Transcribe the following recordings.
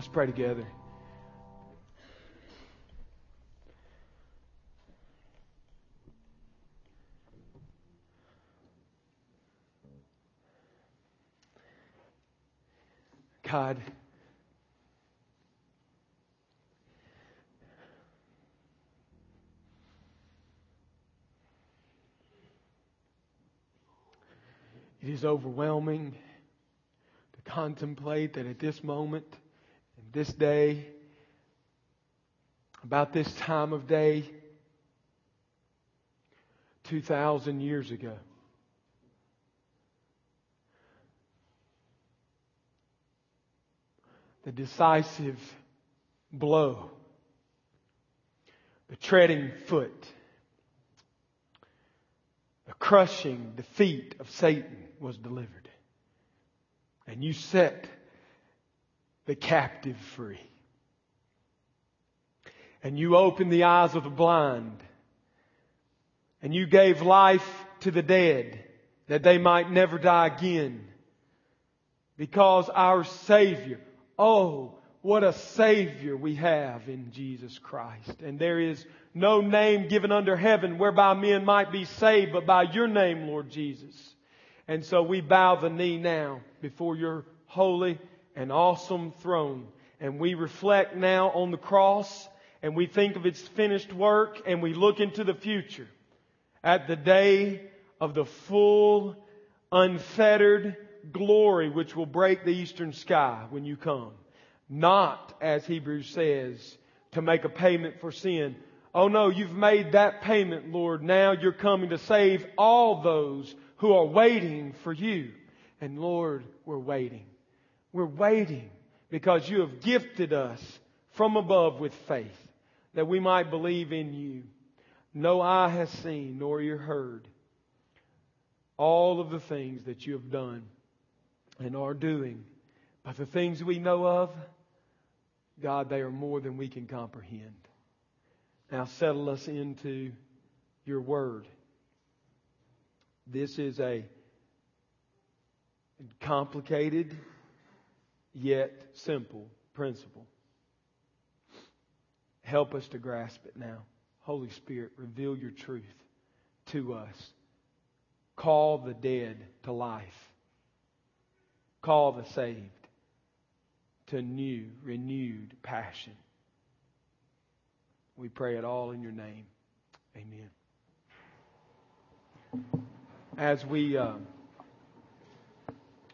Let's pray together. God, it is overwhelming to contemplate that at this moment, this day, about this time of day, 2,000 years ago, the decisive blow, the treading foot, the crushing defeat of Satan was delivered. And you set the captive free. And you opened the eyes of the blind. And you gave life to the dead that they might never die again. Because our Savior, Oh, what a Savior we have in Jesus Christ. And there is no name given under heaven whereby men might be saved but by your name, Lord Jesus. And so we bow the knee now before your holy and awesome throne. And we reflect now on the cross and we think of its finished work and we look into the future at the day of the full, unfettered glory which will break the eastern sky when you come. Not, as Hebrews says, to make a payment for sin. Oh no, you've made that payment, Lord. Now you're coming to save all those who are waiting for you. And Lord, we're waiting. We're waiting because you have gifted us from above with faith that we might believe in you. No eye has seen nor ear heard all of the things that you have done and are doing. But the things we know of, God, they are more than we can comprehend. Now settle us into your word. This is a complicated yet simple principle. Help us to grasp it now. Holy Spirit, reveal your truth to us. Call the dead to life Call the saved to new, renewed passion. We pray it all in your name. Amen. As we, uh,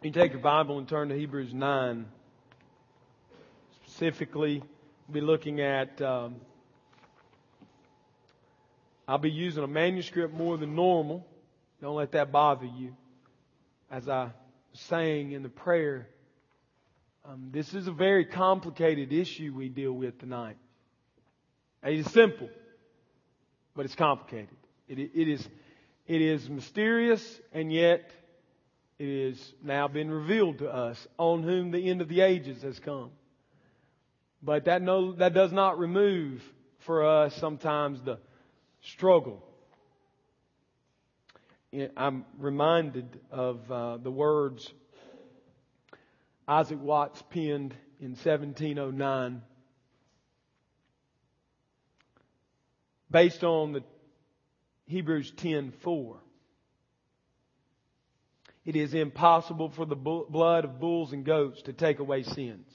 you take your Bible and turn to Hebrews 9. Specifically, we'll be looking at, um, I'll be using a manuscript more than normal. Don't let that bother you as I was saying in the prayer, um, this is a very complicated issue we deal with tonight. It is simple, but it's complicated. It, it is, it is mysterious, and yet it is now been revealed to us on whom the end of the ages has come. But that no, that does not remove for us sometimes the struggle I'm reminded of uh, the words Isaac Watts penned in 1709 based on the Hebrews 10:4. It is impossible for the blood of bulls and goats to take away sins.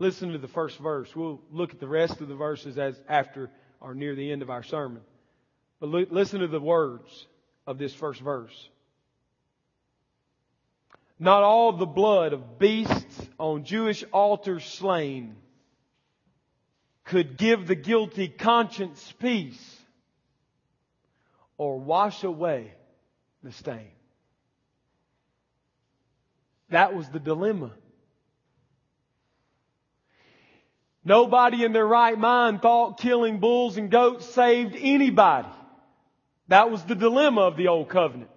Listen to the first verse. We'll look at the rest of the verses as after or near the end of our sermon. But listen to the words of this first verse. Not all the blood of beasts on Jewish altars slain could give the guilty conscience peace or wash away the stain. That was the dilemma. Nobody in their right mind thought killing bulls and goats saved anybody. That was the dilemma of the old covenant.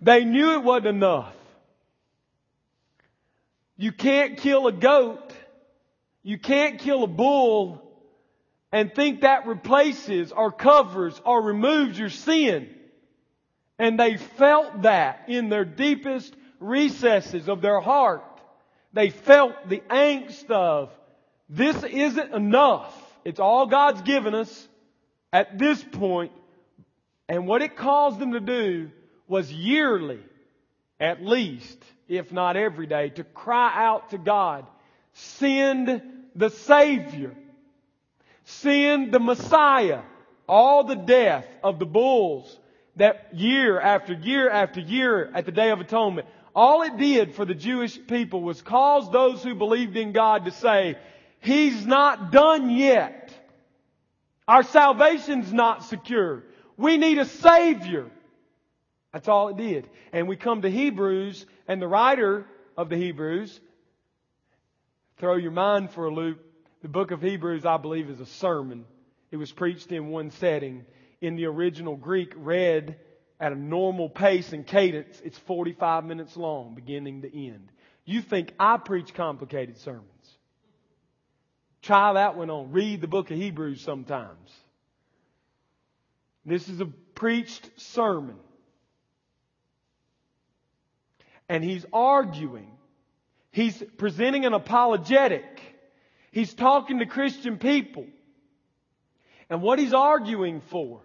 They knew it wasn't enough. You can't kill a goat. You can't kill a bull and think that replaces or covers or removes your sin. And they felt that in their deepest recesses of their heart They felt the angst of, this isn't enough. It's all God's given us at this point. And what it caused them to do was yearly, at least, if not every day, to cry out to God, send the Savior, send the Messiah, all the death of the bulls that year after year after year at the Day of Atonement, all it did for the Jewish people was cause those who believed in God to say, He's not done yet. Our salvation's not secure. We need a Savior. That's all it did. And we come to Hebrews, and the writer of the Hebrews, throw your mind for a loop. The book of Hebrews, I believe, is a sermon. It was preached in one setting. In the original Greek, read at a normal pace and cadence, it's 45 minutes long, beginning to end. You think I preach complicated sermons. Try that one on. Read the book of Hebrews sometimes. This is a preached sermon. And he's arguing. He's presenting an apologetic. He's talking to Christian people. And what he's arguing for.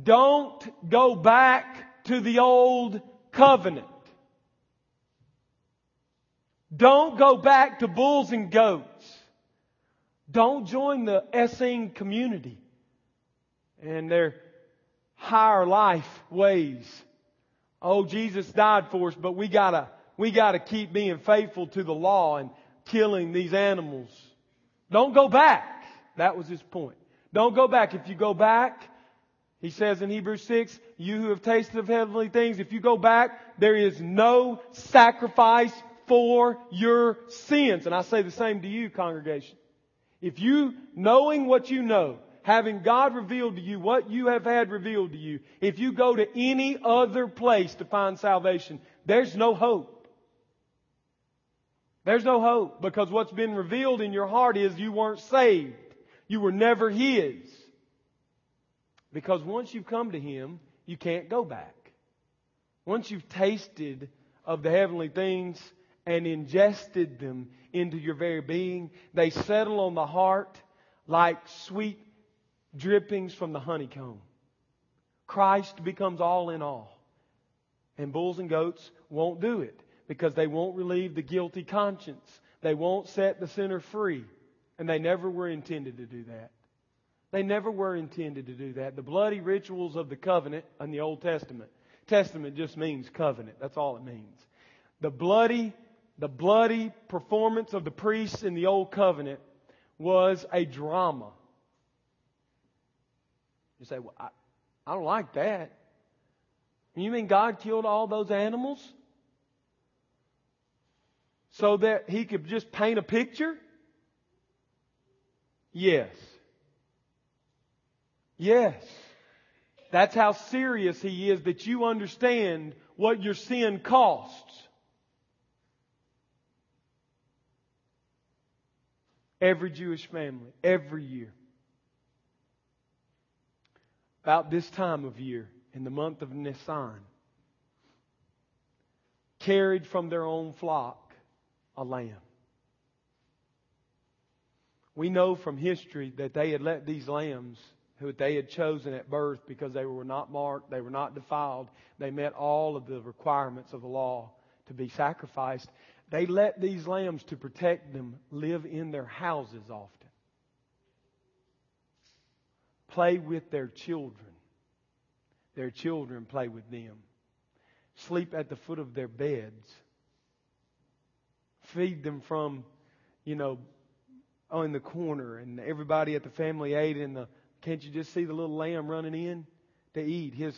Don't go back to the old covenant. Don't go back to bulls and goats. Don't join the Essene community and their higher life ways. Oh, Jesus died for us, but we gotta, we gotta keep being faithful to the law and killing these animals. Don't go back. That was his point. Don't go back. If you go back, he says in Hebrews 6, you who have tasted of heavenly things, if you go back, there is no sacrifice for your sins. And I say the same to you, congregation. If you, knowing what you know, having God revealed to you what you have had revealed to you, if you go to any other place to find salvation, there's no hope. There's no hope because what's been revealed in your heart is you weren't saved. You were never His. Because once you've come to Him, you can't go back. Once you've tasted of the heavenly things, and ingested them into your very being. They settle on the heart like sweet drippings from the honeycomb. Christ becomes all in all. And bulls and goats won't do it because they won't relieve the guilty conscience. They won't set the sinner free. And they never were intended to do that. They never were intended to do that. The bloody rituals of the covenant in the Old Testament. Testament just means covenant. That's all it means. The bloody the bloody performance of the priests in the Old Covenant was a drama. You say, well, I, I don't like that. You mean God killed all those animals? So that he could just paint a picture? Yes. Yes. That's how serious he is that you understand what your sin costs. Every Jewish family, every year. About this time of year, in the month of Nisan, carried from their own flock a lamb. We know from history that they had let these lambs, who they had chosen at birth because they were not marked, they were not defiled, they met all of the requirements of the law to be sacrificed. They let these lambs to protect them live in their houses often. Play with their children. Their children play with them. Sleep at the foot of their beds. Feed them from, you know, in the corner, and everybody at the family ate in the. Can't you just see the little lamb running in to eat his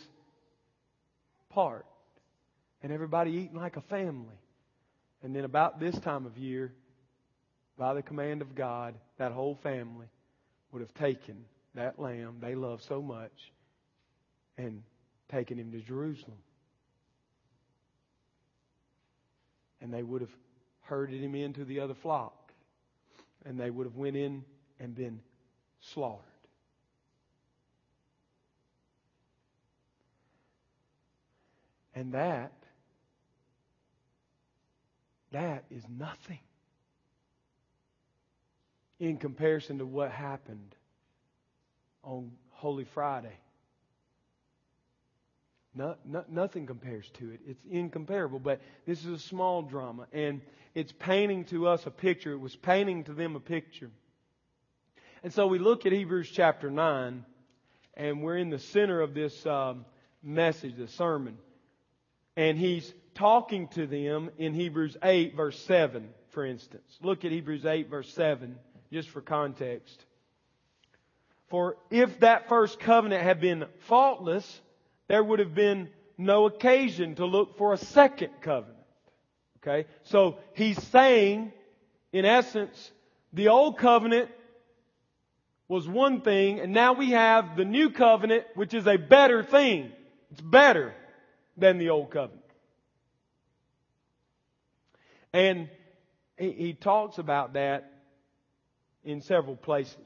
part? And everybody eating like a family. And then about this time of year, by the command of God, that whole family would have taken that lamb they love so much and taken him to Jerusalem. And they would have herded him into the other flock. And they would have went in and been slaughtered. And that that is nothing in comparison to what happened on Holy Friday. No, no, nothing compares to it. It's incomparable. But this is a small drama, and it's painting to us a picture. It was painting to them a picture. And so we look at Hebrews chapter 9, and we're in the center of this um, message, the sermon. And he's talking to them in Hebrews 8, verse 7, for instance. Look at Hebrews 8, verse 7, just for context. For if that first covenant had been faultless, there would have been no occasion to look for a second covenant. Okay? So he's saying, in essence, the old covenant was one thing, and now we have the new covenant, which is a better thing. It's better than the old covenant. And he, he talks about that in several places.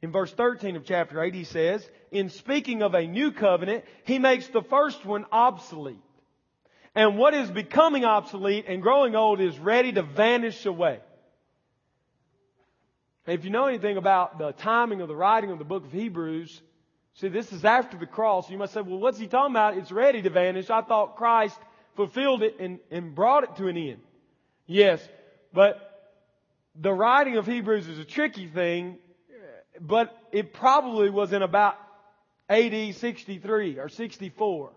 In verse 13 of chapter 8, he says, in speaking of a new covenant, he makes the first one obsolete. And what is becoming obsolete and growing old is ready to vanish away. If you know anything about the timing of the writing of the book of Hebrews, see, this is after the cross. You must say, well, what's he talking about? It's ready to vanish. I thought Christ fulfilled it and, and brought it to an end. Yes, but the writing of Hebrews is a tricky thing but it probably was in about AD 63 or 64.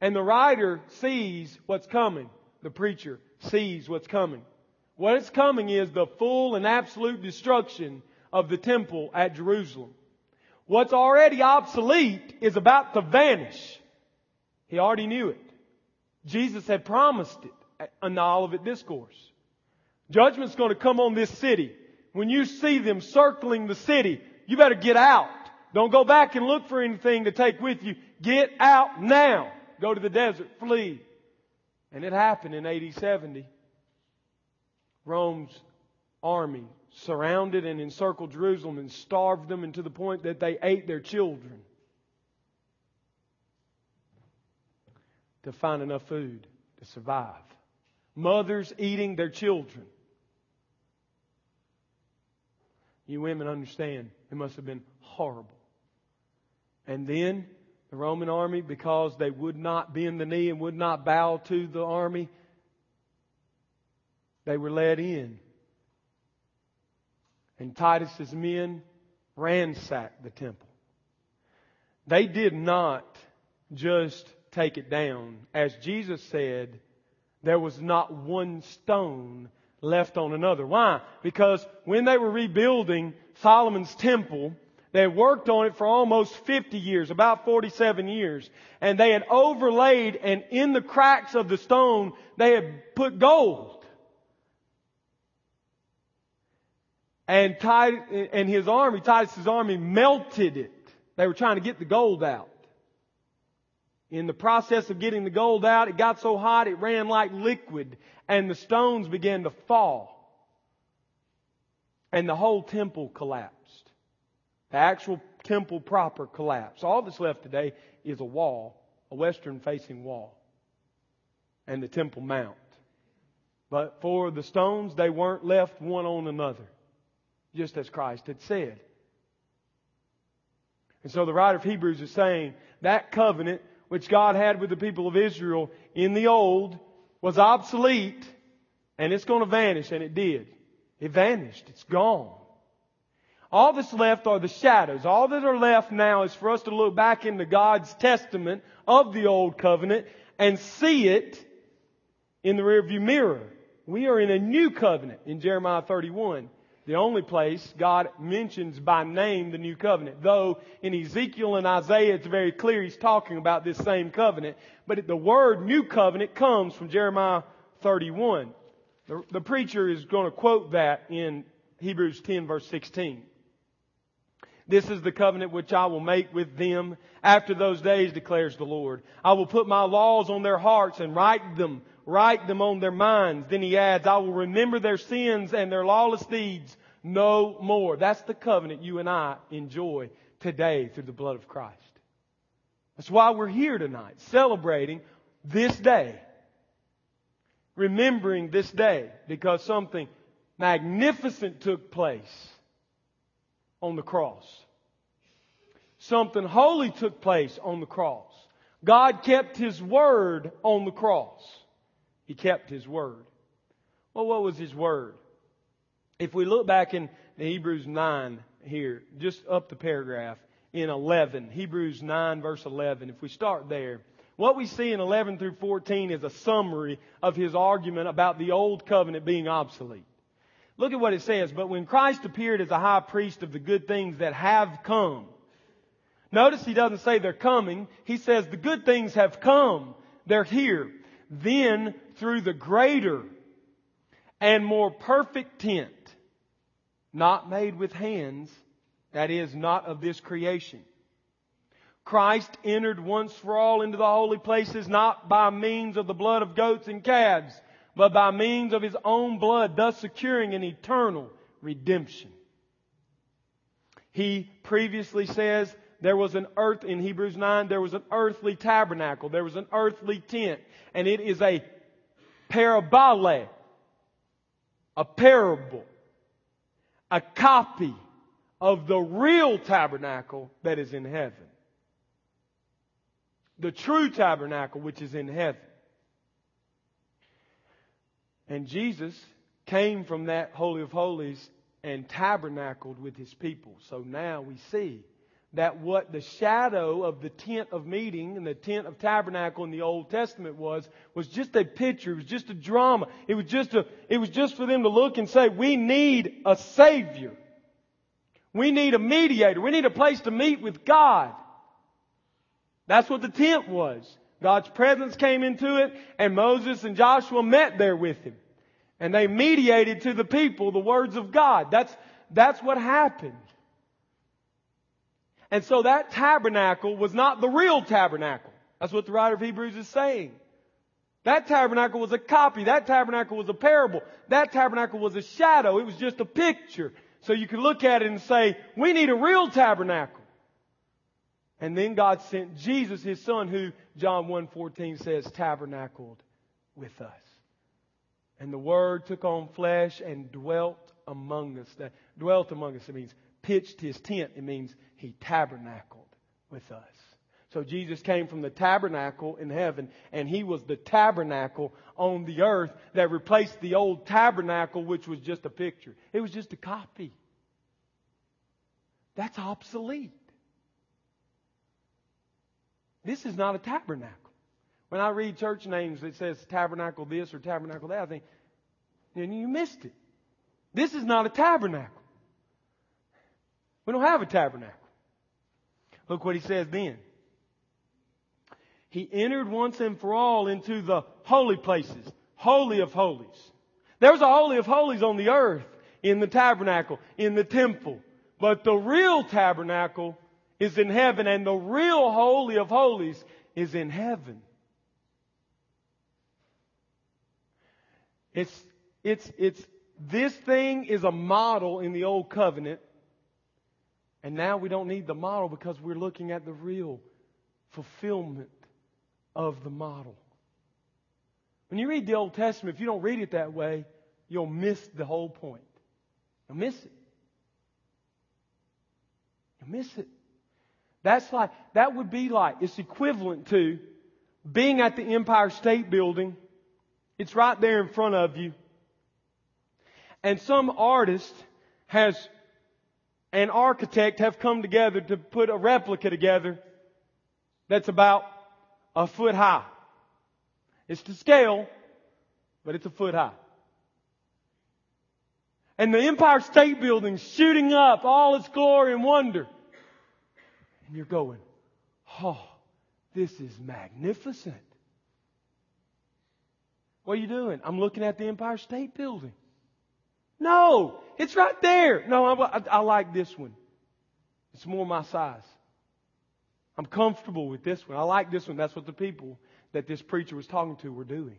And the writer sees what's coming. The preacher sees what's coming. What's coming is the full and absolute destruction of the temple at Jerusalem. What's already obsolete is about to vanish. He already knew it. Jesus had promised it in the Olivet Discourse. Judgment's going to come on this city when you see them circling the city, you better get out. Don't go back and look for anything to take with you. Get out now. Go to the desert. Flee. And it happened in AD 70. Rome's army surrounded and encircled Jerusalem and starved them to the point that they ate their children to find enough food to survive. Mothers eating their children You women understand. It must have been horrible. And then the Roman army, because they would not bend the knee and would not bow to the army, they were led in. And Titus's men ransacked the temple. They did not just take it down. As Jesus said, there was not one stone left on another. Why? Because when they were rebuilding Solomon's temple, they had worked on it for almost 50 years, about 47 years, and they had overlaid and in the cracks of the stone, they had put gold. And Titus, and his army, Titus's army melted it. They were trying to get the gold out. In the process of getting the gold out, it got so hot it ran like liquid and the stones began to fall. And the whole temple collapsed. The actual temple proper collapsed. All that's left today is a wall, a western facing wall, and the temple mount. But for the stones, they weren't left one on another, just as Christ had said. And so the writer of Hebrews is saying that covenant which God had with the people of Israel in the old was obsolete and it's going to vanish, and it did. It vanished. It's gone. All that's left are the shadows. All that are left now is for us to look back into God's testament of the old covenant and see it in the rearview mirror. We are in a new covenant in Jeremiah 31. The only place God mentions by name the new covenant. Though in Ezekiel and Isaiah it's very clear he's talking about this same covenant. But the word new covenant comes from Jeremiah 31. The, the preacher is going to quote that in Hebrews 10 verse 16. This is the covenant which I will make with them after those days, declares the Lord. I will put my laws on their hearts and write them write them on their minds. Then he adds, I will remember their sins and their lawless deeds no more. That's the covenant you and I enjoy today through the blood of Christ. That's why we're here tonight, celebrating this day. remembering this day because something magnificent took place on the cross. Something holy took place on the cross. God kept His word on the cross. He kept His word. Well, what was His word? If we look back in Hebrews 9 here, just up the paragraph in 11, Hebrews 9 verse 11, if we start there, what we see in 11 through 14 is a summary of his argument about the old covenant being obsolete. Look at what it says. But when Christ appeared as a high priest of the good things that have come, notice he doesn't say they're coming. He says the good things have come. They're here. Then through the greater and more perfect tent, not made with hands, that is, not of this creation. Christ entered once for all into the holy places not by means of the blood of goats and calves, but by means of his own blood, thus securing an eternal redemption. He previously says there was an earth, in Hebrews 9, there was an earthly tabernacle, there was an earthly tent, and it is a parabole, a parable, a copy of the real tabernacle that is in heaven. The true tabernacle which is in heaven. And Jesus came from that Holy of Holies and tabernacled with his people. So now we see that what the shadow of the tent of meeting and the tent of tabernacle in the Old Testament was, was just a picture. It was just a drama. It was just a, it was just for them to look and say, we need a Savior. We need a mediator. We need a place to meet with God. That's what the tent was. God's presence came into it and Moses and Joshua met there with him. And they mediated to the people the words of God. That's, that's what happened. And so that tabernacle was not the real tabernacle. That's what the writer of Hebrews is saying. That tabernacle was a copy. That tabernacle was a parable. That tabernacle was a shadow. It was just a picture. So you could look at it and say, we need a real tabernacle. And then God sent Jesus, His Son, who John 1.14 says tabernacled with us. And the Word took on flesh and dwelt among us. That dwelt among us, it means pitched His tent. It means He tabernacled with us. So Jesus came from the tabernacle in heaven, and He was the tabernacle on the earth that replaced the old tabernacle, which was just a picture. It was just a copy. That's obsolete. This is not a tabernacle. When I read church names that says tabernacle this or tabernacle that, I think, you missed it. This is not a tabernacle. We don't have a tabernacle. Look what he says then. He entered once and for all into the holy places, holy of holies. There was a holy of holies on the earth, in the tabernacle, in the temple. But the real tabernacle is in heaven and the real holy of holies is in heaven. It's, it's, it's, this thing is a model in the old covenant. And now we don't need the model because we're looking at the real fulfillment of the model. When you read the Old Testament, if you don't read it that way, you'll miss the whole point. You'll miss it. You'll miss it. That's like, that would be like, it's equivalent to being at the Empire State Building. It's right there in front of you. And some artist has, an architect have come together to put a replica together that's about a foot high. It's to scale, but it's a foot high. And the Empire State Building's shooting up all its glory and wonder. And you're going, oh, this is magnificent. What are you doing? I'm looking at the Empire State Building. No, it's right there. No, I, I, I like this one. It's more my size. I'm comfortable with this one. I like this one. That's what the people that this preacher was talking to were doing.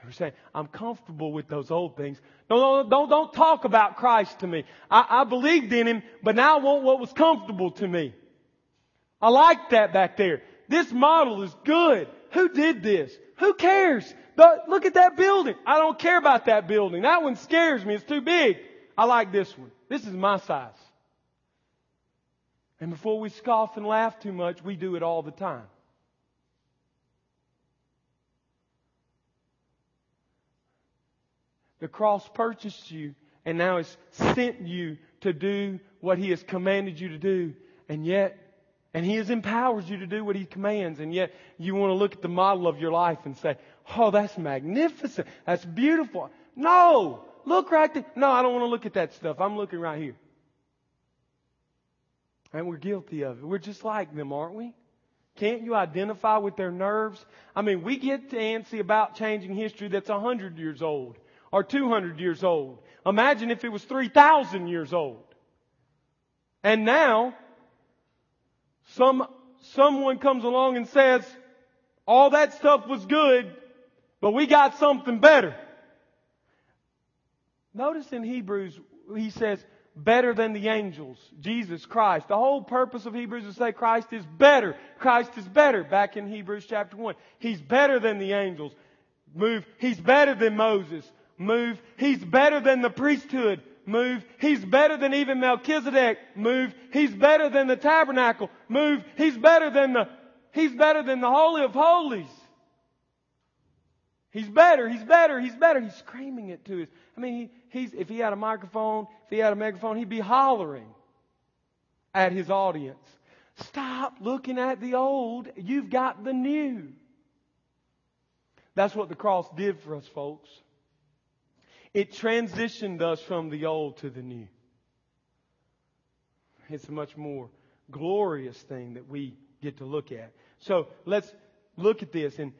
They were saying, I'm comfortable with those old things. Don't, don't, don't talk about Christ to me. I, I believed in Him, but now I want what was comfortable to me. I like that back there. This model is good. Who did this? Who cares? The, look at that building. I don't care about that building. That one scares me. It's too big. I like this one. This is my size. And before we scoff and laugh too much, we do it all the time. The cross purchased you and now has sent you to do what He has commanded you to do. And yet, and He has empowered you to do what He commands. And yet, you want to look at the model of your life and say, Oh, that's magnificent. That's beautiful. No! Look right there. No, I don't want to look at that stuff. I'm looking right here. And we're guilty of it. We're just like them, aren't we? Can't you identify with their nerves? I mean, we get to antsy about changing history that's a hundred years old or 200 years old. Imagine if it was 3,000 years old. And now, some, someone comes along and says, all that stuff was good, but we got something better. Notice in Hebrews, he says, better than the angels. Jesus Christ. The whole purpose of Hebrews is to say Christ is better. Christ is better. Back in Hebrews chapter 1. He's better than the angels. Move. He's better than Moses. Move. He's better than the priesthood. Move. He's better than even Melchizedek. Move. He's better than the tabernacle. Move. He's better than the, he's better than the Holy of Holies. He's better, he's better, he's better. He's screaming it to us. I mean, he, he's, if he had a microphone, if he had a megaphone, he'd be hollering at his audience. Stop looking at the old. You've got the new. That's what the cross did for us, folks. It transitioned us from the old to the new. It's a much more glorious thing that we get to look at. So let's look at this. In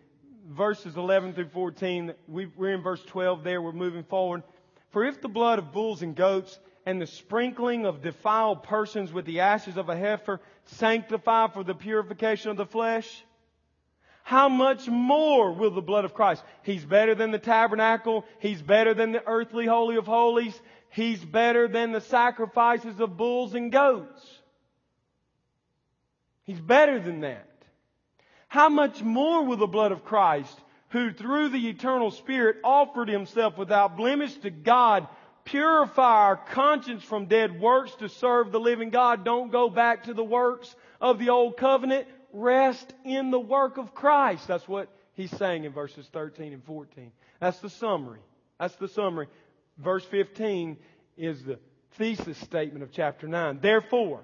verses 11 through 14, we're in verse 12 there. We're moving forward. For if the blood of bulls and goats and the sprinkling of defiled persons with the ashes of a heifer sanctify for the purification of the flesh, how much more will the blood of Christ? He's better than the tabernacle. He's better than the earthly holy of holies. He's better than the sacrifices of bulls and goats. He's better than that. How much more will the blood of Christ, who through the eternal Spirit offered himself without blemish to God, purify our conscience from dead works to serve the living God? Don't go back to the works of the old covenant rest in the work of Christ. That's what he's saying in verses 13 and 14. That's the summary. That's the summary. Verse 15 is the thesis statement of chapter 9. Therefore,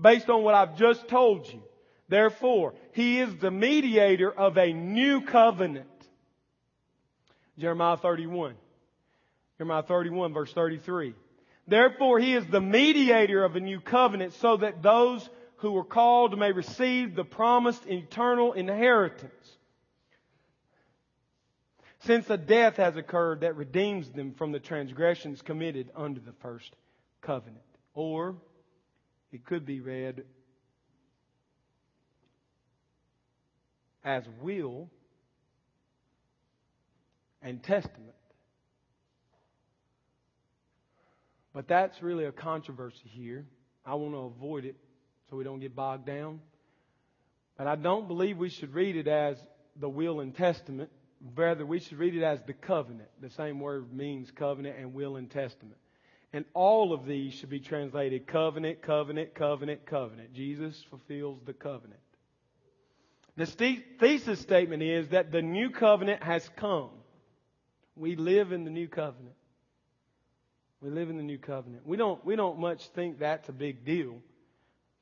based on what I've just told you, therefore, he is the mediator of a new covenant. Jeremiah 31. Jeremiah 31 verse 33. Therefore, he is the mediator of a new covenant so that those who were called may receive the promised eternal inheritance. Since a death has occurred that redeems them from the transgressions committed under the first covenant. Or, it could be read as will and testament. But that's really a controversy here. I want to avoid it so we don't get bogged down. But I don't believe we should read it as the will and testament. Rather, we should read it as the covenant. The same word means covenant and will and testament. And all of these should be translated covenant, covenant, covenant, covenant. Jesus fulfills the covenant. The thesis statement is that the new covenant has come. We live in the new covenant. We live in the new covenant. We don't, we don't much think that's a big deal.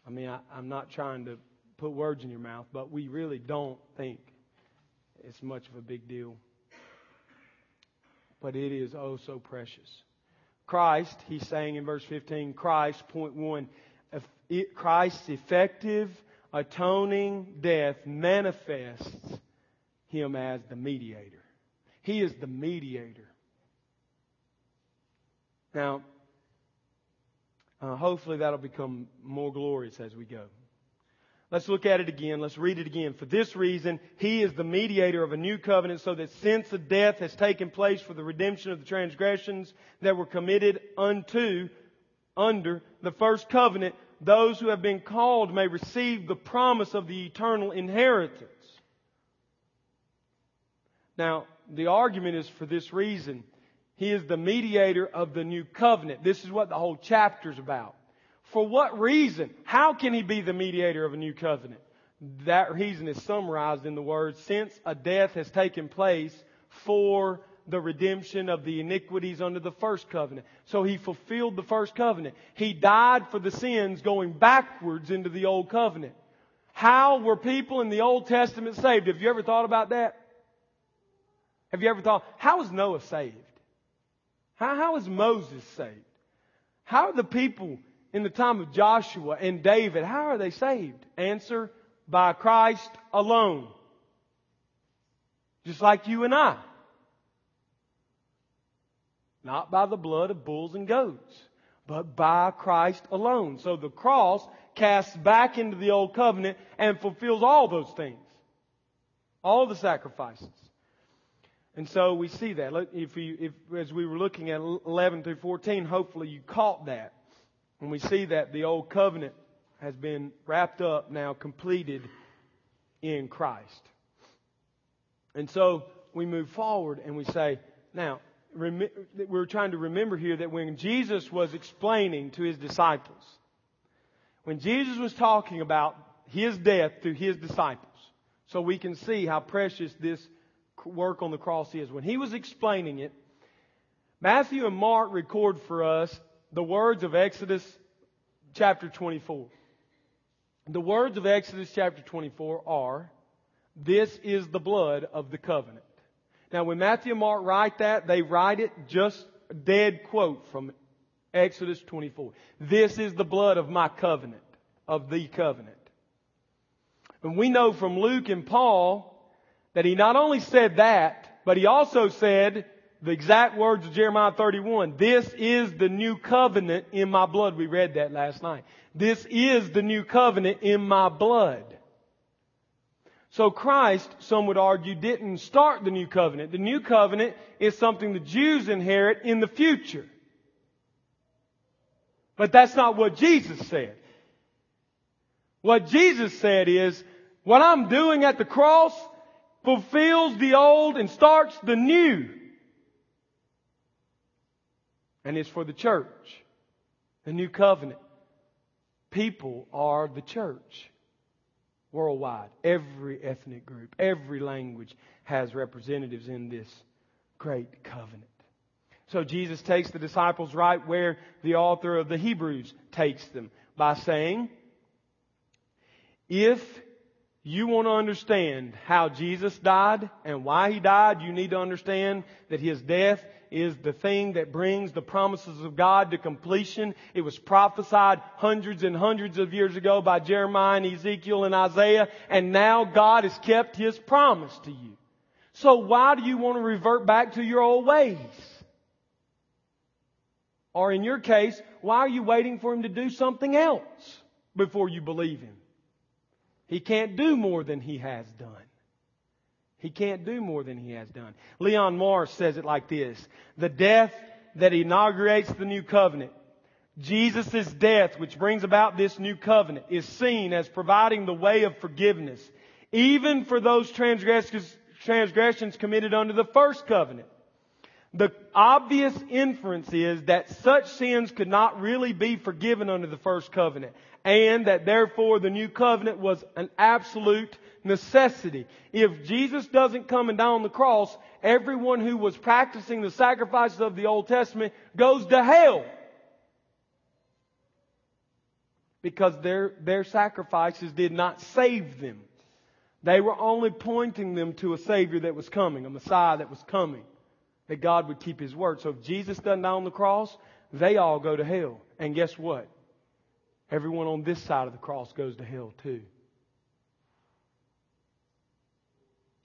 I mean, I, I'm not trying to put words in your mouth, but we really don't think it's much of a big deal. But it is oh so precious. Christ, he's saying in verse 15, Christ, point one, Christ's effective atoning death manifests him as the mediator. He is the mediator. Now, uh, hopefully that'll become more glorious as we go. Let's look at it again. Let's read it again. For this reason, He is the mediator of a new covenant so that since the death has taken place for the redemption of the transgressions that were committed unto, under the first covenant, those who have been called may receive the promise of the eternal inheritance. Now, the argument is for this reason. He is the mediator of the new covenant. This is what the whole chapter is about. For what reason? How can he be the mediator of a new covenant? That reason is summarized in the words, since a death has taken place for the redemption of the iniquities under the first covenant. So he fulfilled the first covenant. He died for the sins going backwards into the old covenant. How were people in the Old Testament saved? Have you ever thought about that? Have you ever thought, how was Noah saved? How, Moses saved? How are the people in the time of Joshua and David, how are they saved? Answer, by Christ alone. Just like you and I. Not by the blood of bulls and goats, but by Christ alone. So the cross casts back into the old covenant and fulfills all those things. All the sacrifices. And so we see that. If you, if, as we were looking at 11 through 14, hopefully you caught that. And we see that the old covenant has been wrapped up now, completed in Christ. And so we move forward and we say, now, we're trying to remember here that when Jesus was explaining to his disciples, when Jesus was talking about his death to his disciples, so we can see how precious this work on the cross is. When he was explaining it, Matthew and Mark record for us the words of Exodus chapter 24. The words of Exodus chapter 24 are, This is the blood of the covenant. Now when Matthew and Mark write that, they write it just dead quote from Exodus 24. This is the blood of my covenant, of the covenant. And we know from Luke and Paul that he not only said that, but he also said, the exact words of Jeremiah 31. This is the new covenant in my blood. We read that last night. This is the new covenant in my blood. So Christ, some would argue, didn't start the new covenant. The new covenant is something the Jews inherit in the future. But that's not what Jesus said. What Jesus said is, what I'm doing at the cross fulfills the old and starts the new and it's for the church. The new covenant. People are the church. Worldwide. Every ethnic group, every language has representatives in this great covenant. So Jesus takes the disciples right where the author of the Hebrews takes them by saying, if you want to understand how Jesus died and why He died, you need to understand that His death is the thing that brings the promises of God to completion. It was prophesied hundreds and hundreds of years ago by Jeremiah and Ezekiel and Isaiah, and now God has kept His promise to you. So why do you want to revert back to your old ways? Or in your case, why are you waiting for Him to do something else before you believe Him? He can't do more than He has done. He can't do more than he has done. Leon Morris says it like this. The death that inaugurates the new covenant, Jesus' death, which brings about this new covenant, is seen as providing the way of forgiveness, even for those transgressions, committed under the first covenant. The obvious inference is that such sins could not really be forgiven under the first covenant, and that therefore the new covenant was an absolute necessity. If Jesus doesn't come and die on the cross, everyone who was practicing the sacrifices of the Old Testament goes to hell. Because their, their sacrifices did not save them. They were only pointing them to a Savior that was coming, a Messiah that was coming, that God would keep His word. So if Jesus doesn't die on the cross, they all go to hell. And guess what? Everyone on this side of the cross goes to hell too.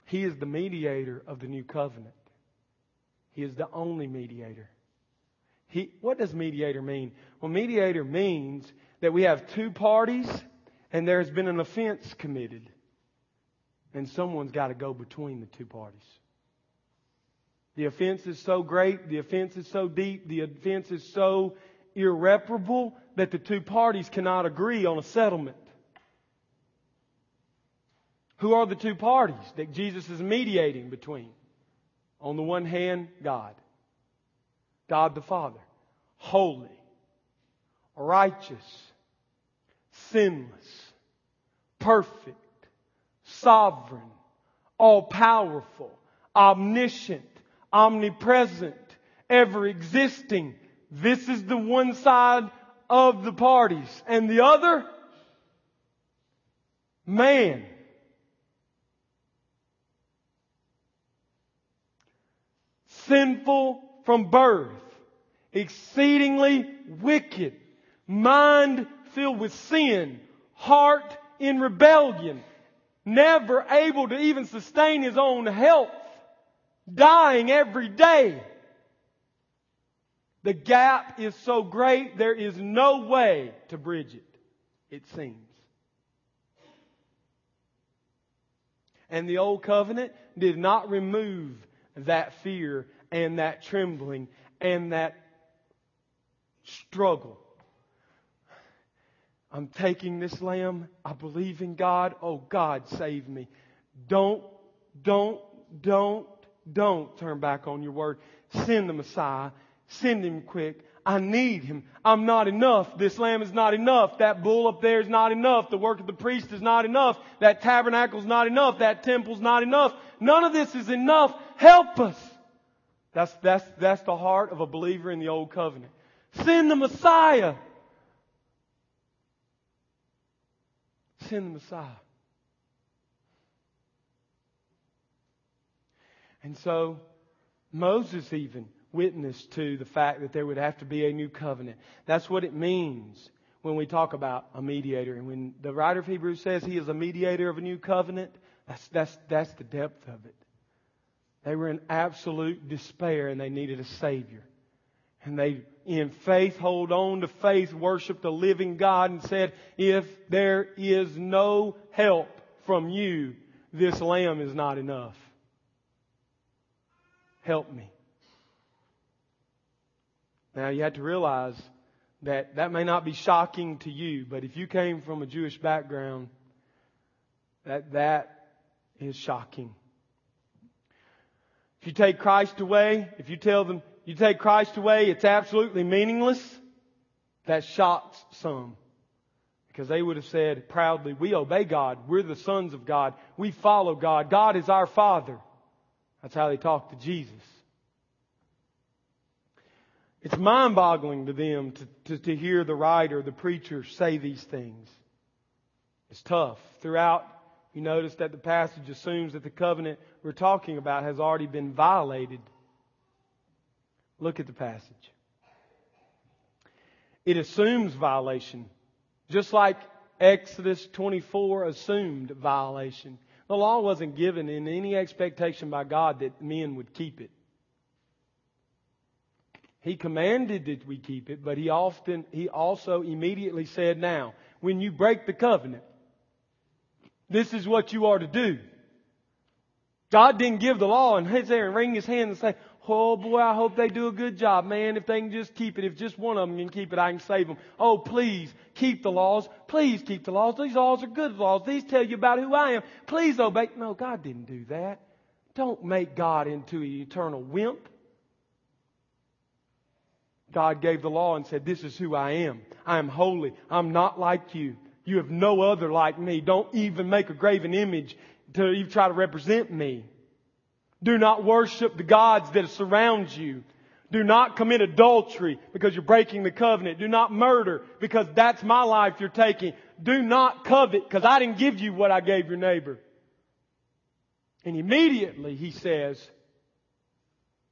He is the mediator of the new covenant. He is the only mediator. He, what does mediator mean? Well, mediator means that we have two parties and there has been an offense committed. And someone's got to go between the two parties. The offense is so great, the offense is so deep, the offense is so irreparable that the two parties cannot agree on a settlement. Who are the two parties that Jesus is mediating between? On the one hand, God. God the Father. Holy. Righteous. Sinless. Perfect. Sovereign. All powerful. Omniscient. Omnipresent. Ever existing. This is the one side of the parties. And the other? Man. Sinful from birth. Exceedingly wicked. Mind filled with sin. Heart in rebellion. Never able to even sustain his own health. Dying every day. The gap is so great, there is no way to bridge it, it seems. And the old covenant did not remove that fear and that trembling and that struggle. I'm taking this lamb. I believe in God. Oh, God, save me. Don't, don't, don't, don't turn back on your word. Send the Messiah. Send him quick. I need him. I'm not enough. This lamb is not enough. That bull up there is not enough. The work of the priest is not enough. That tabernacle is not enough. That temple is not enough. None of this is enough. Help us. That's, that's, that's the heart of a believer in the old covenant. Send the Messiah. Send the Messiah. And so, Moses even witnessed to the fact that there would have to be a new covenant. That's what it means when we talk about a mediator. And when the writer of Hebrews says he is a mediator of a new covenant, that's, that's, that's the depth of it. They were in absolute despair and they needed a Savior. And they, in faith, hold on to faith, worship the living God and said, if there is no help from you, this lamb is not enough. Help me. Now you have to realize that that may not be shocking to you, but if you came from a Jewish background, that that is shocking. If you take Christ away, if you tell them you take Christ away, it's absolutely meaningless, that shocks some. Because they would have said proudly, we obey God. We're the sons of God. We follow God. God is our Father. That's how they talk to Jesus. It's mind boggling to them to, to, to, hear the writer, the preacher say these things. It's tough. Throughout, you notice that the passage assumes that the covenant we're talking about has already been violated. Look at the passage. It assumes violation, just like Exodus 24 assumed violation. The law wasn't given in any expectation by God that men would keep it. He commanded that we keep it, but he often, he also immediately said, now, when you break the covenant, this is what you are to do. God didn't give the law and he's there and wring his hand and say, Oh boy, I hope they do a good job, man. If they can just keep it, if just one of them can keep it, I can save them. Oh, please keep the laws. Please keep the laws. These laws are good laws. These tell you about who I am. Please obey. No, God didn't do that. Don't make God into an eternal wimp. God gave the law and said, This is who I am. I am holy. I'm not like you. You have no other like me. Don't even make a graven image to even try to represent me. Do not worship the gods that surround you. Do not commit adultery because you're breaking the covenant. Do not murder because that's my life you're taking. Do not covet because I didn't give you what I gave your neighbor. And immediately he says,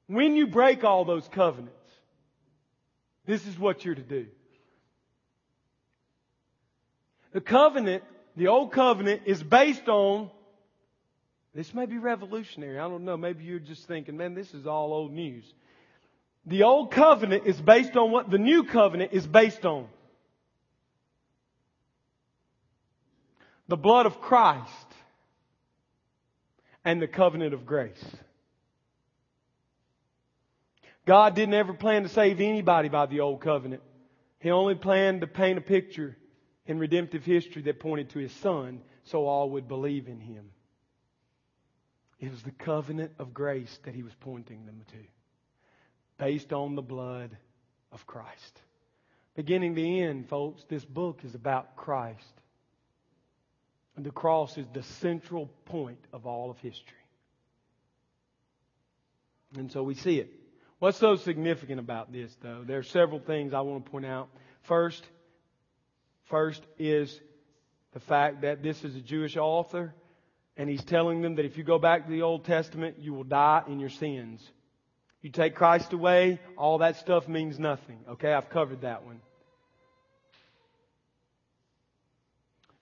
when you break all those covenants, this is what you're to do. The covenant, the old covenant, is based on, this may be revolutionary. I don't know. Maybe you're just thinking, man, this is all old news. The old covenant is based on what the new covenant is based on. The blood of Christ and the covenant of grace. God didn't ever plan to save anybody by the old covenant. He only planned to paint a picture in redemptive history that pointed to His Son so all would believe in Him. It was the covenant of grace that he was pointing them to, based on the blood of Christ. Beginning to end, folks, this book is about Christ. And the cross is the central point of all of history. And so we see it. What's so significant about this, though? There are several things I want to point out. First, first is the fact that this is a Jewish author, and he's telling them that if you go back to the Old Testament, you will die in your sins. You take Christ away, all that stuff means nothing. Okay, I've covered that one.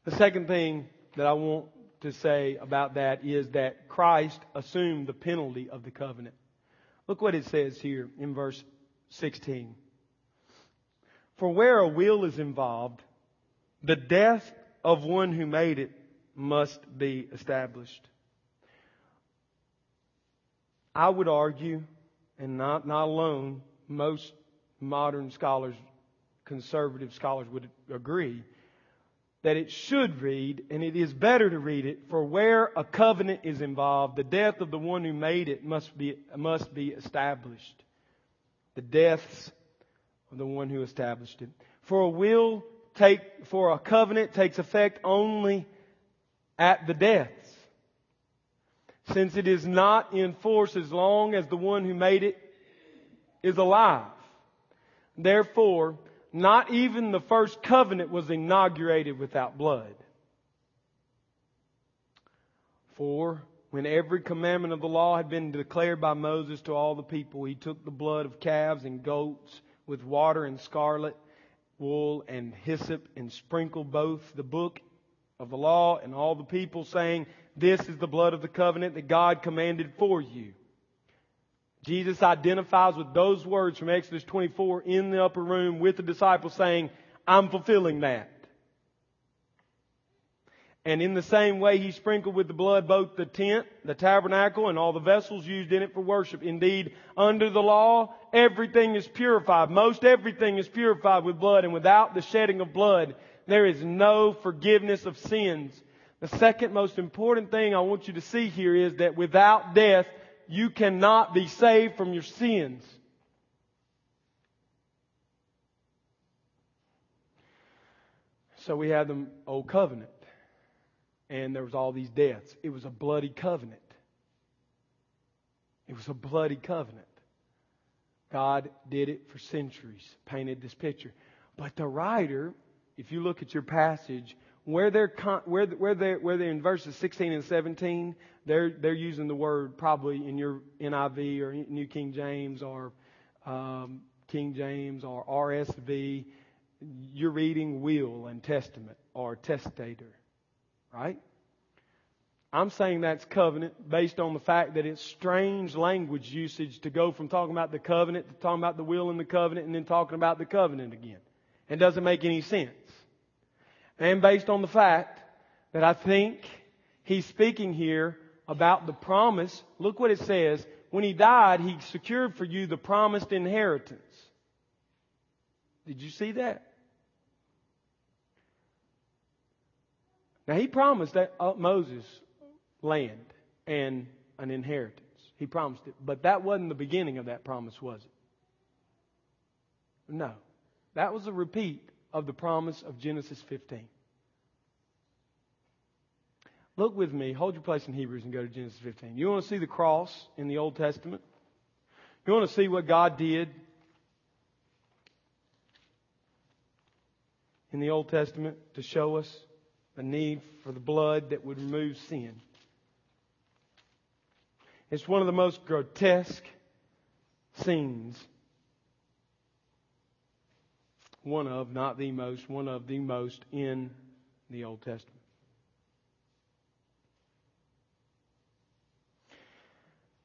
The second thing that I want to say about that is that Christ assumed the penalty of the covenant. Look what it says here in verse 16. For where a will is involved, the death of one who made it must be established. I would argue, and not, not alone, most modern scholars, conservative scholars would agree, that it should read, and it is better to read it, for where a covenant is involved, the death of the one who made it must be, must be established. The deaths of the one who established it. For a will take, for a covenant takes effect only at the deaths. Since it is not in force as long as the one who made it is alive. Therefore, not even the first covenant was inaugurated without blood. For when every commandment of the law had been declared by Moses to all the people, he took the blood of calves and goats with water and scarlet wool and hyssop and sprinkled both the book of the law and all the people saying, this is the blood of the covenant that God commanded for you. Jesus identifies with those words from Exodus 24 in the upper room with the disciples saying, I'm fulfilling that. And in the same way, he sprinkled with the blood both the tent, the tabernacle, and all the vessels used in it for worship. Indeed, under the law, everything is purified. Most everything is purified with blood, and without the shedding of blood, there is no forgiveness of sins. The second most important thing I want you to see here is that without death, you cannot be saved from your sins. So we have the old covenant. And there was all these deaths. It was a bloody covenant. It was a bloody covenant. God did it for centuries, painted this picture. But the writer, if you look at your passage, where they're, where, where they're, where they're in verses 16 and 17, they're, they're using the word probably in your NIV or New King James or um, King James or RSV. You're reading will and testament or testator, right? I'm saying that's covenant based on the fact that it's strange language usage to go from talking about the covenant to talking about the will and the covenant and then talking about the covenant again. It doesn't make any sense and based on the fact that I think he's speaking here about the promise. Look what it says. When he died, he secured for you the promised inheritance. Did you see that? Now he promised that uh, Moses land and an inheritance. He promised it. But that wasn't the beginning of that promise, was it? No. That was a repeat of the promise of Genesis 15. Look with me, hold your place in Hebrews and go to Genesis 15. You want to see the cross in the Old Testament? You want to see what God did in the Old Testament to show us the need for the blood that would remove sin? It's one of the most grotesque scenes one of, not the most, one of the most in the Old Testament.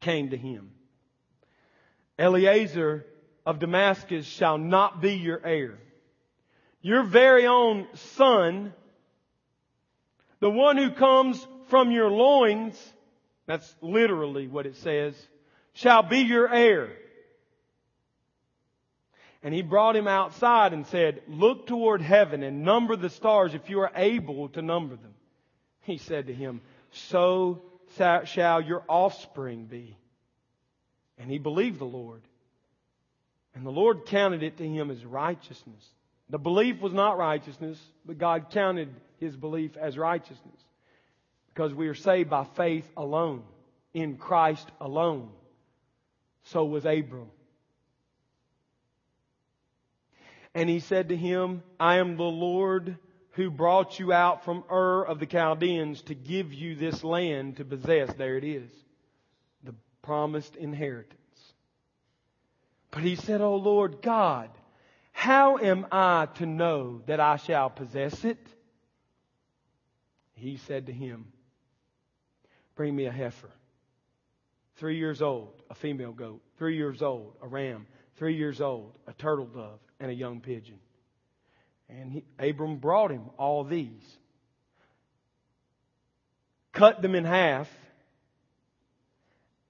came to him. Eliezer of Damascus shall not be your heir. Your very own son, the one who comes from your loins, that's literally what it says, shall be your heir. And he brought him outside and said, Look toward heaven and number the stars if you are able to number them. He said to him, So shall your offspring be. And he believed the Lord. And the Lord counted it to him as righteousness. The belief was not righteousness, but God counted his belief as righteousness. Because we are saved by faith alone, in Christ alone. So was Abram. And he said to him, I am the Lord who brought you out from Ur of the Chaldeans to give you this land to possess. There it is. The promised inheritance. But he said, O Lord God, how am I to know that I shall possess it? He said to him, Bring me a heifer. Three years old, a female goat. Three years old, a ram. Three years old, a turtle dove and a young pigeon. And he, Abram brought him all these, cut them in half,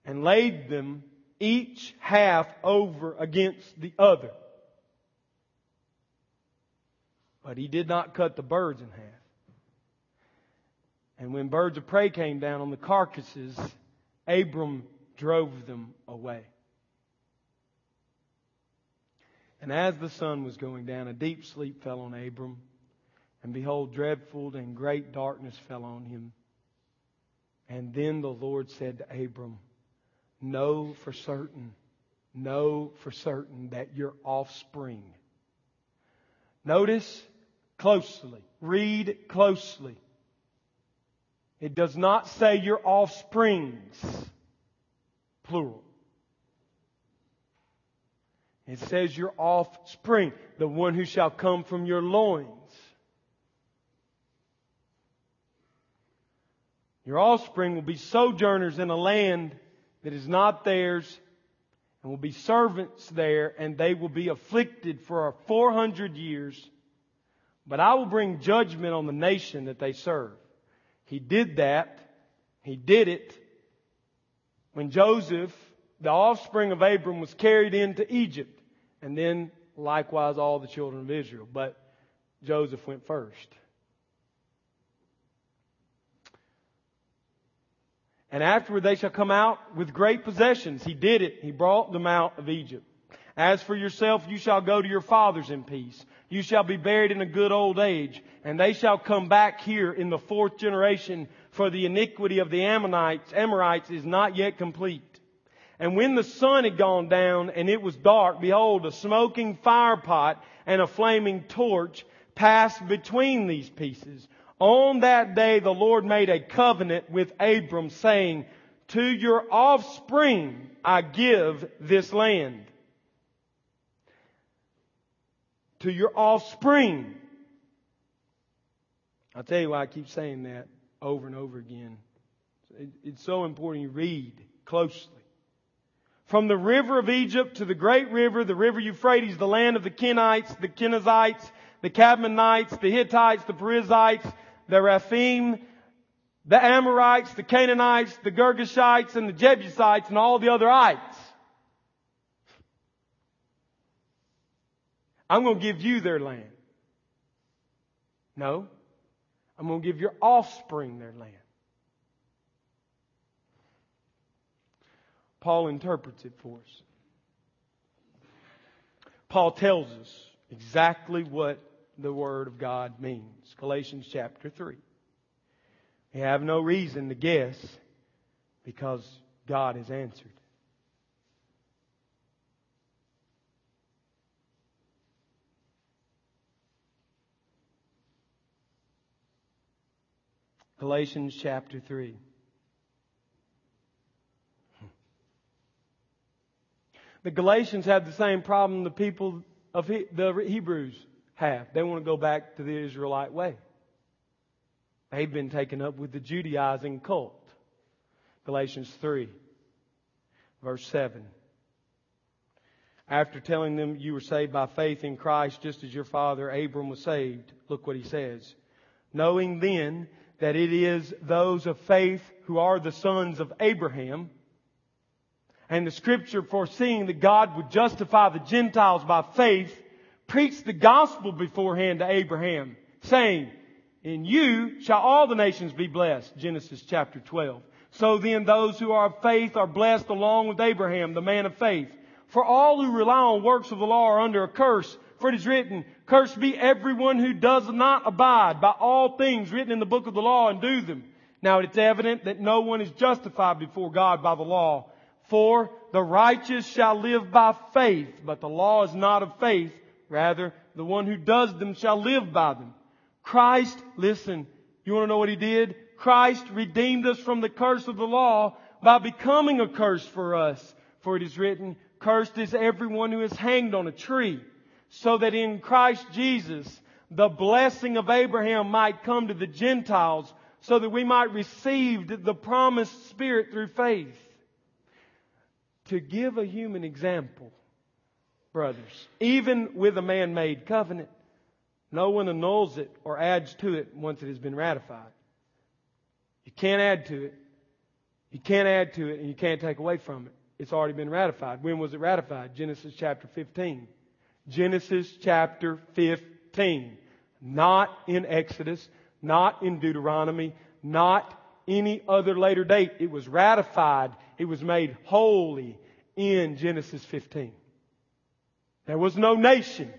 and laid them each half over against the other. But he did not cut the birds in half. And when birds of prey came down on the carcasses, Abram drove them away. And as the sun was going down, a deep sleep fell on Abram. And behold, dreadful and great darkness fell on him. And then the Lord said to Abram, Know for certain, know for certain that your offspring. Notice closely, read closely. It does not say your offsprings, plural. It says your offspring, the one who shall come from your loins. Your offspring will be sojourners in a land that is not theirs and will be servants there and they will be afflicted for 400 years. But I will bring judgment on the nation that they serve. He did that. He did it when Joseph, the offspring of Abram, was carried into Egypt and then likewise all the children of Israel. But Joseph went first. And afterward they shall come out with great possessions. He did it. He brought them out of Egypt. As for yourself, you shall go to your fathers in peace. You shall be buried in a good old age, and they shall come back here in the fourth generation, for the iniquity of the Ammonites, Amorites is not yet complete. And when the sun had gone down and it was dark, behold, a smoking firepot and a flaming torch passed between these pieces. On that day the Lord made a covenant with Abram saying, to your offspring I give this land. To your offspring. I'll tell you why I keep saying that over and over again. It's so important you read closely. From the river of Egypt to the great river, the river Euphrates, the land of the Kenites, the Kenizzites, the Cadmonites, the Hittites, the Perizzites, the Rephaim, the Amorites, the Canaanites, the Girgashites, and the Jebusites, and all the other ites. I'm going to give you their land. No. I'm going to give your offspring their land. Paul interprets it for us. Paul tells us exactly what the Word of God means. Galatians chapter 3. We have no reason to guess because God has answered. Galatians chapter 3. The Galatians have the same problem the people of the Hebrews have. They want to go back to the Israelite way. They've been taken up with the Judaizing cult. Galatians 3. Verse 7. After telling them you were saved by faith in Christ just as your father Abram was saved, look what he says. Knowing then that it is those of faith who are the sons of Abraham, and the scripture foreseeing that God would justify the Gentiles by faith, preached the gospel beforehand to Abraham, saying, In you shall all the nations be blessed. Genesis chapter 12. So then those who are of faith are blessed along with Abraham, the man of faith. For all who rely on works of the law are under a curse. For it is written, Cursed be everyone who does not abide by all things written in the book of the law and do them. Now it's evident that no one is justified before God by the law. For the righteous shall live by faith, but the law is not of faith. Rather, the one who does them shall live by them. Christ, listen, you want to know what he did? Christ redeemed us from the curse of the law by becoming a curse for us. For it is written, Cursed is everyone who is hanged on a tree, so that in Christ Jesus the blessing of Abraham might come to the Gentiles, so that we might receive the promised Spirit through faith. To give a human example, brothers, even with a man-made covenant, no one annuls it or adds to it once it has been ratified. You can't add to it. You can't add to it and you can't take away from it. It's already been ratified. When was it ratified? Genesis chapter 15. Genesis chapter 15. Not in Exodus, not in Deuteronomy, not any other later date. It was ratified. It was made holy in Genesis 15. There was no nation.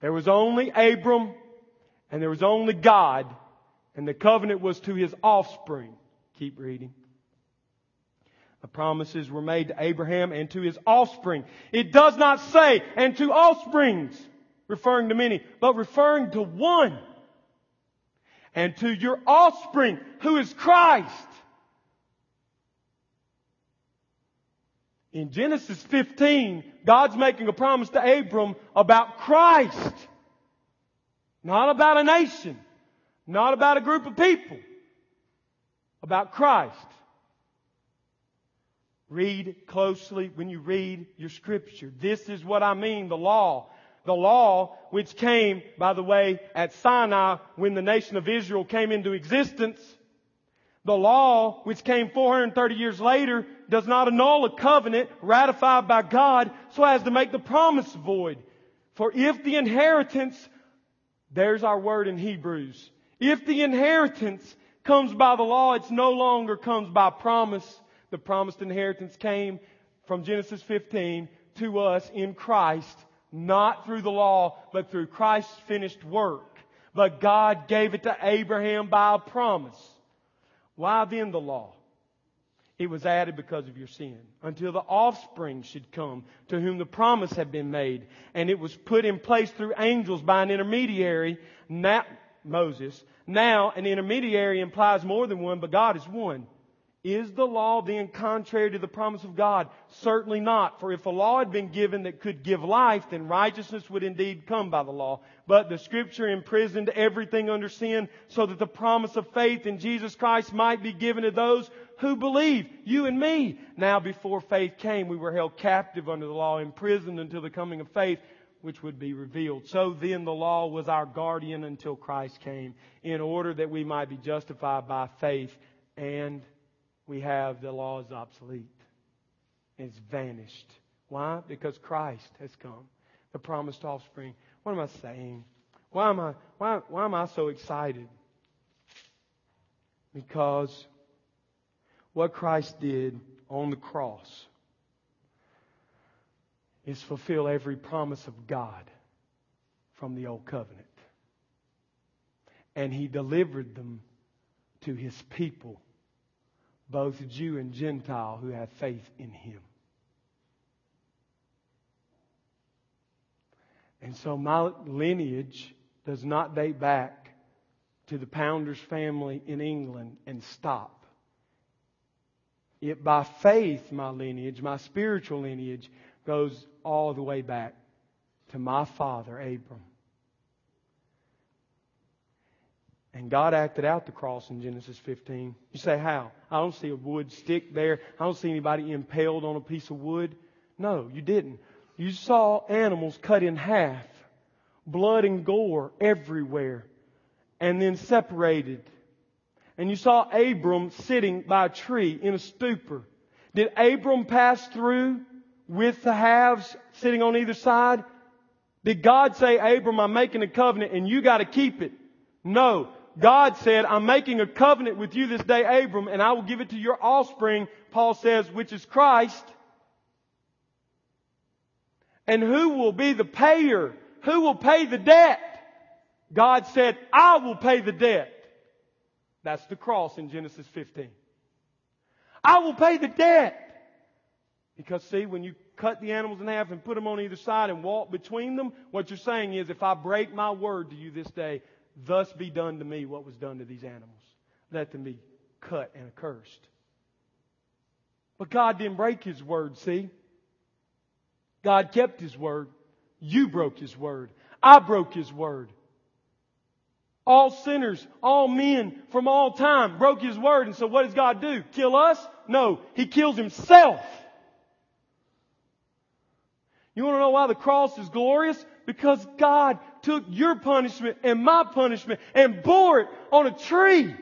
There was only Abram and there was only God and the covenant was to his offspring. Keep reading. The promises were made to Abraham and to his offspring. It does not say, and to offsprings, referring to many, but referring to one. And to your offspring, who is Christ. In Genesis 15, God's making a promise to Abram about Christ. Not about a nation. Not about a group of people. About Christ. Read closely when you read your scripture. This is what I mean, the law. The law, which came, by the way, at Sinai when the nation of Israel came into existence. The law, which came 430 years later, does not annul a covenant ratified by God so as to make the promise void. For if the inheritance, there's our word in Hebrews, if the inheritance comes by the law, it no longer comes by promise the promised inheritance came from Genesis 15 to us in Christ, not through the law, but through Christ's finished work. But God gave it to Abraham by a promise. Why then the law? It was added because of your sin, until the offspring should come, to whom the promise had been made. And it was put in place through angels by an intermediary, not Moses. Now, an intermediary implies more than one, but God is one. Is the law then contrary to the promise of God? Certainly not. For if a law had been given that could give life, then righteousness would indeed come by the law. But the scripture imprisoned everything under sin so that the promise of faith in Jesus Christ might be given to those who believe. You and me. Now before faith came, we were held captive under the law, imprisoned until the coming of faith which would be revealed. So then the law was our guardian until Christ came in order that we might be justified by faith and we have the law is obsolete. It's vanished. Why? Because Christ has come, the promised offspring. What am I saying? Why am I, why, why am I so excited? Because what Christ did on the cross is fulfill every promise of God from the old covenant. And he delivered them to his people both Jew and Gentile who have faith in him. And so my lineage does not date back to the Pounders family in England and stop. It by faith, my lineage, my spiritual lineage, goes all the way back to my father, Abram. And God acted out the cross in Genesis 15. You say, how? I don't see a wood stick there. I don't see anybody impaled on a piece of wood. No, you didn't. You saw animals cut in half, blood and gore everywhere, and then separated. And you saw Abram sitting by a tree in a stupor. Did Abram pass through with the halves sitting on either side? Did God say, Abram, I'm making a covenant and you gotta keep it? No. God said, I'm making a covenant with you this day, Abram, and I will give it to your offspring, Paul says, which is Christ. And who will be the payer? Who will pay the debt? God said, I will pay the debt. That's the cross in Genesis 15. I will pay the debt. Because see, when you cut the animals in half and put them on either side and walk between them, what you're saying is, if I break my word to you this day, Thus be done to me what was done to these animals. Let them be cut and accursed. But God didn't break His word, see? God kept His word. You broke His word. I broke His word. All sinners, all men from all time broke His word. And so what does God do? Kill us? No. He kills Himself. You want to know why the cross is glorious? Because God took your punishment and my punishment and bore it on a tree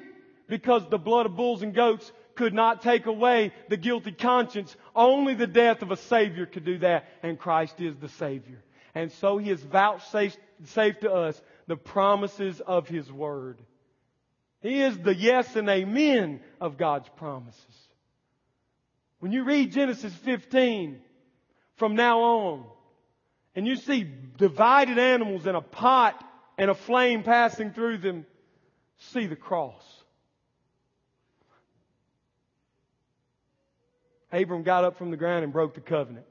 because the blood of bulls and goats could not take away the guilty conscience. Only the death of a Savior could do that, and Christ is the Savior. And so He has vouchsafed to us the promises of His Word. He is the yes and amen of God's promises. When you read Genesis 15, from now on, and you see divided animals in a pot and a flame passing through them, see the cross. Abram got up from the ground and broke the covenant.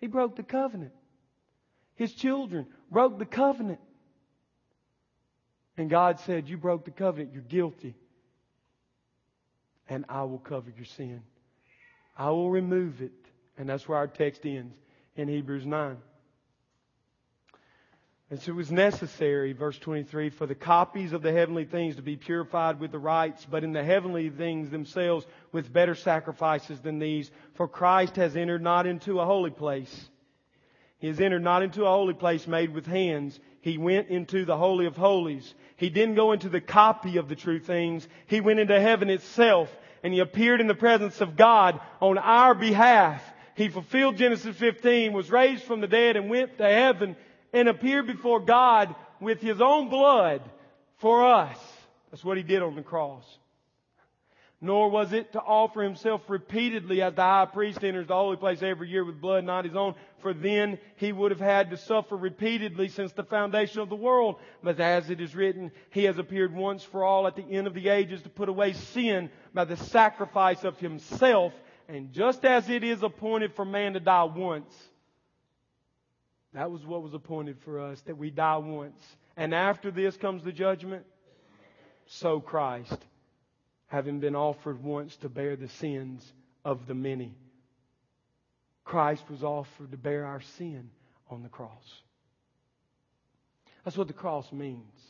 He broke the covenant. His children broke the covenant. And God said, You broke the covenant. You're guilty. And I will cover your sin. I will remove it. And that's where our text ends in Hebrews 9. And so it was necessary, verse 23, for the copies of the heavenly things to be purified with the rites, but in the heavenly things themselves with better sacrifices than these. For Christ has entered not into a holy place. He has entered not into a holy place made with hands. He went into the Holy of Holies. He didn't go into the copy of the true things. He went into heaven itself and he appeared in the presence of God on our behalf he fulfilled Genesis 15, was raised from the dead and went to heaven and appeared before God with his own blood for us. That's what he did on the cross. Nor was it to offer himself repeatedly as the high priest enters the holy place every year with blood not his own, for then he would have had to suffer repeatedly since the foundation of the world. But as it is written, he has appeared once for all at the end of the ages to put away sin by the sacrifice of himself and just as it is appointed for man to die once, that was what was appointed for us, that we die once. And after this comes the judgment. So Christ, having been offered once to bear the sins of the many, Christ was offered to bear our sin on the cross. That's what the cross means.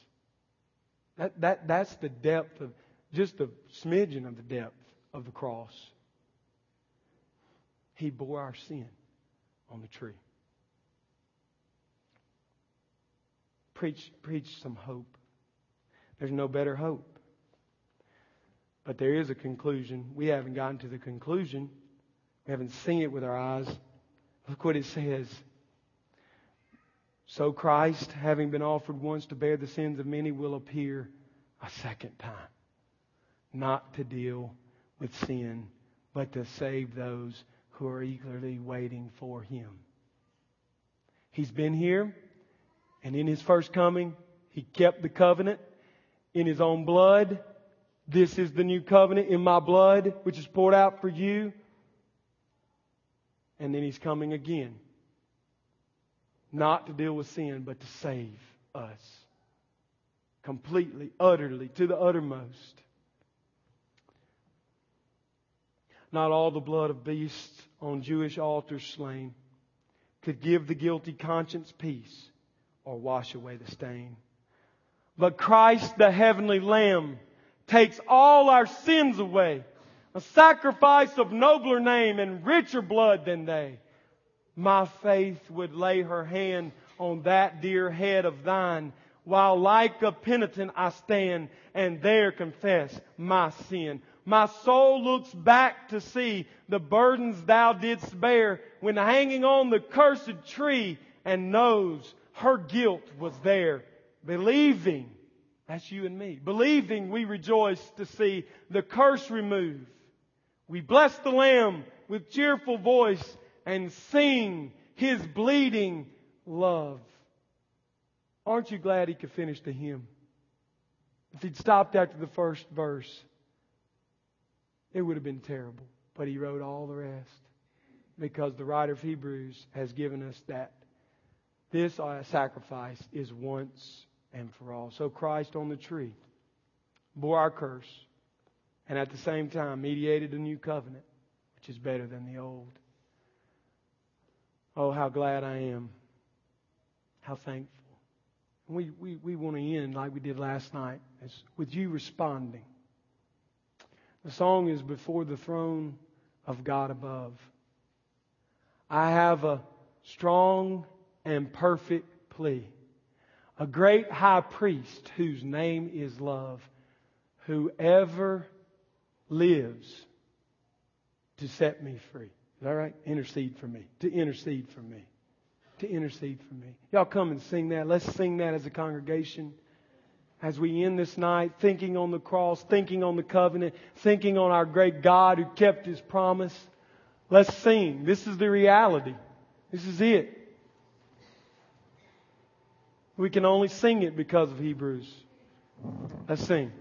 That, that, that's the depth of, just a smidgen of the depth of the cross. He bore our sin on the tree. Preach, preach some hope. There's no better hope. But there is a conclusion. We haven't gotten to the conclusion. We haven't seen it with our eyes. Look what it says. So Christ, having been offered once to bear the sins of many, will appear a second time. Not to deal with sin, but to save those who are eagerly waiting for him. He's been here, and in his first coming, he kept the covenant in his own blood. This is the new covenant in my blood, which is poured out for you. And then he's coming again. Not to deal with sin, but to save us. Completely, utterly, to the uttermost. Not all the blood of beasts on Jewish altars slain could give the guilty conscience peace or wash away the stain. But Christ, the heavenly Lamb, takes all our sins away. A sacrifice of nobler name and richer blood than they. My faith would lay her hand on that dear head of thine, while like a penitent I stand and there confess my sin. My soul looks back to see the burdens thou didst bear when hanging on the cursed tree and knows her guilt was there. Believing, that's you and me, believing we rejoice to see the curse removed. We bless the Lamb with cheerful voice and sing His bleeding love. Aren't you glad He could finish the hymn? If He'd stopped after the first verse, it would have been terrible. But He wrote all the rest because the writer of Hebrews has given us that this uh, sacrifice is once and for all. So Christ on the tree bore our curse and at the same time mediated a new covenant, which is better than the old. Oh, how glad I am. How thankful. We, we, we want to end like we did last night as, with you responding. The song is Before the Throne of God Above. I have a strong and perfect plea. A great high priest whose name is love, whoever lives to set me free. Is that right? Intercede for me. To intercede for me. To intercede for me. Y'all come and sing that. Let's sing that as a congregation. As we end this night, thinking on the cross, thinking on the covenant, thinking on our great God who kept his promise. Let's sing. This is the reality. This is it. We can only sing it because of Hebrews. Let's sing.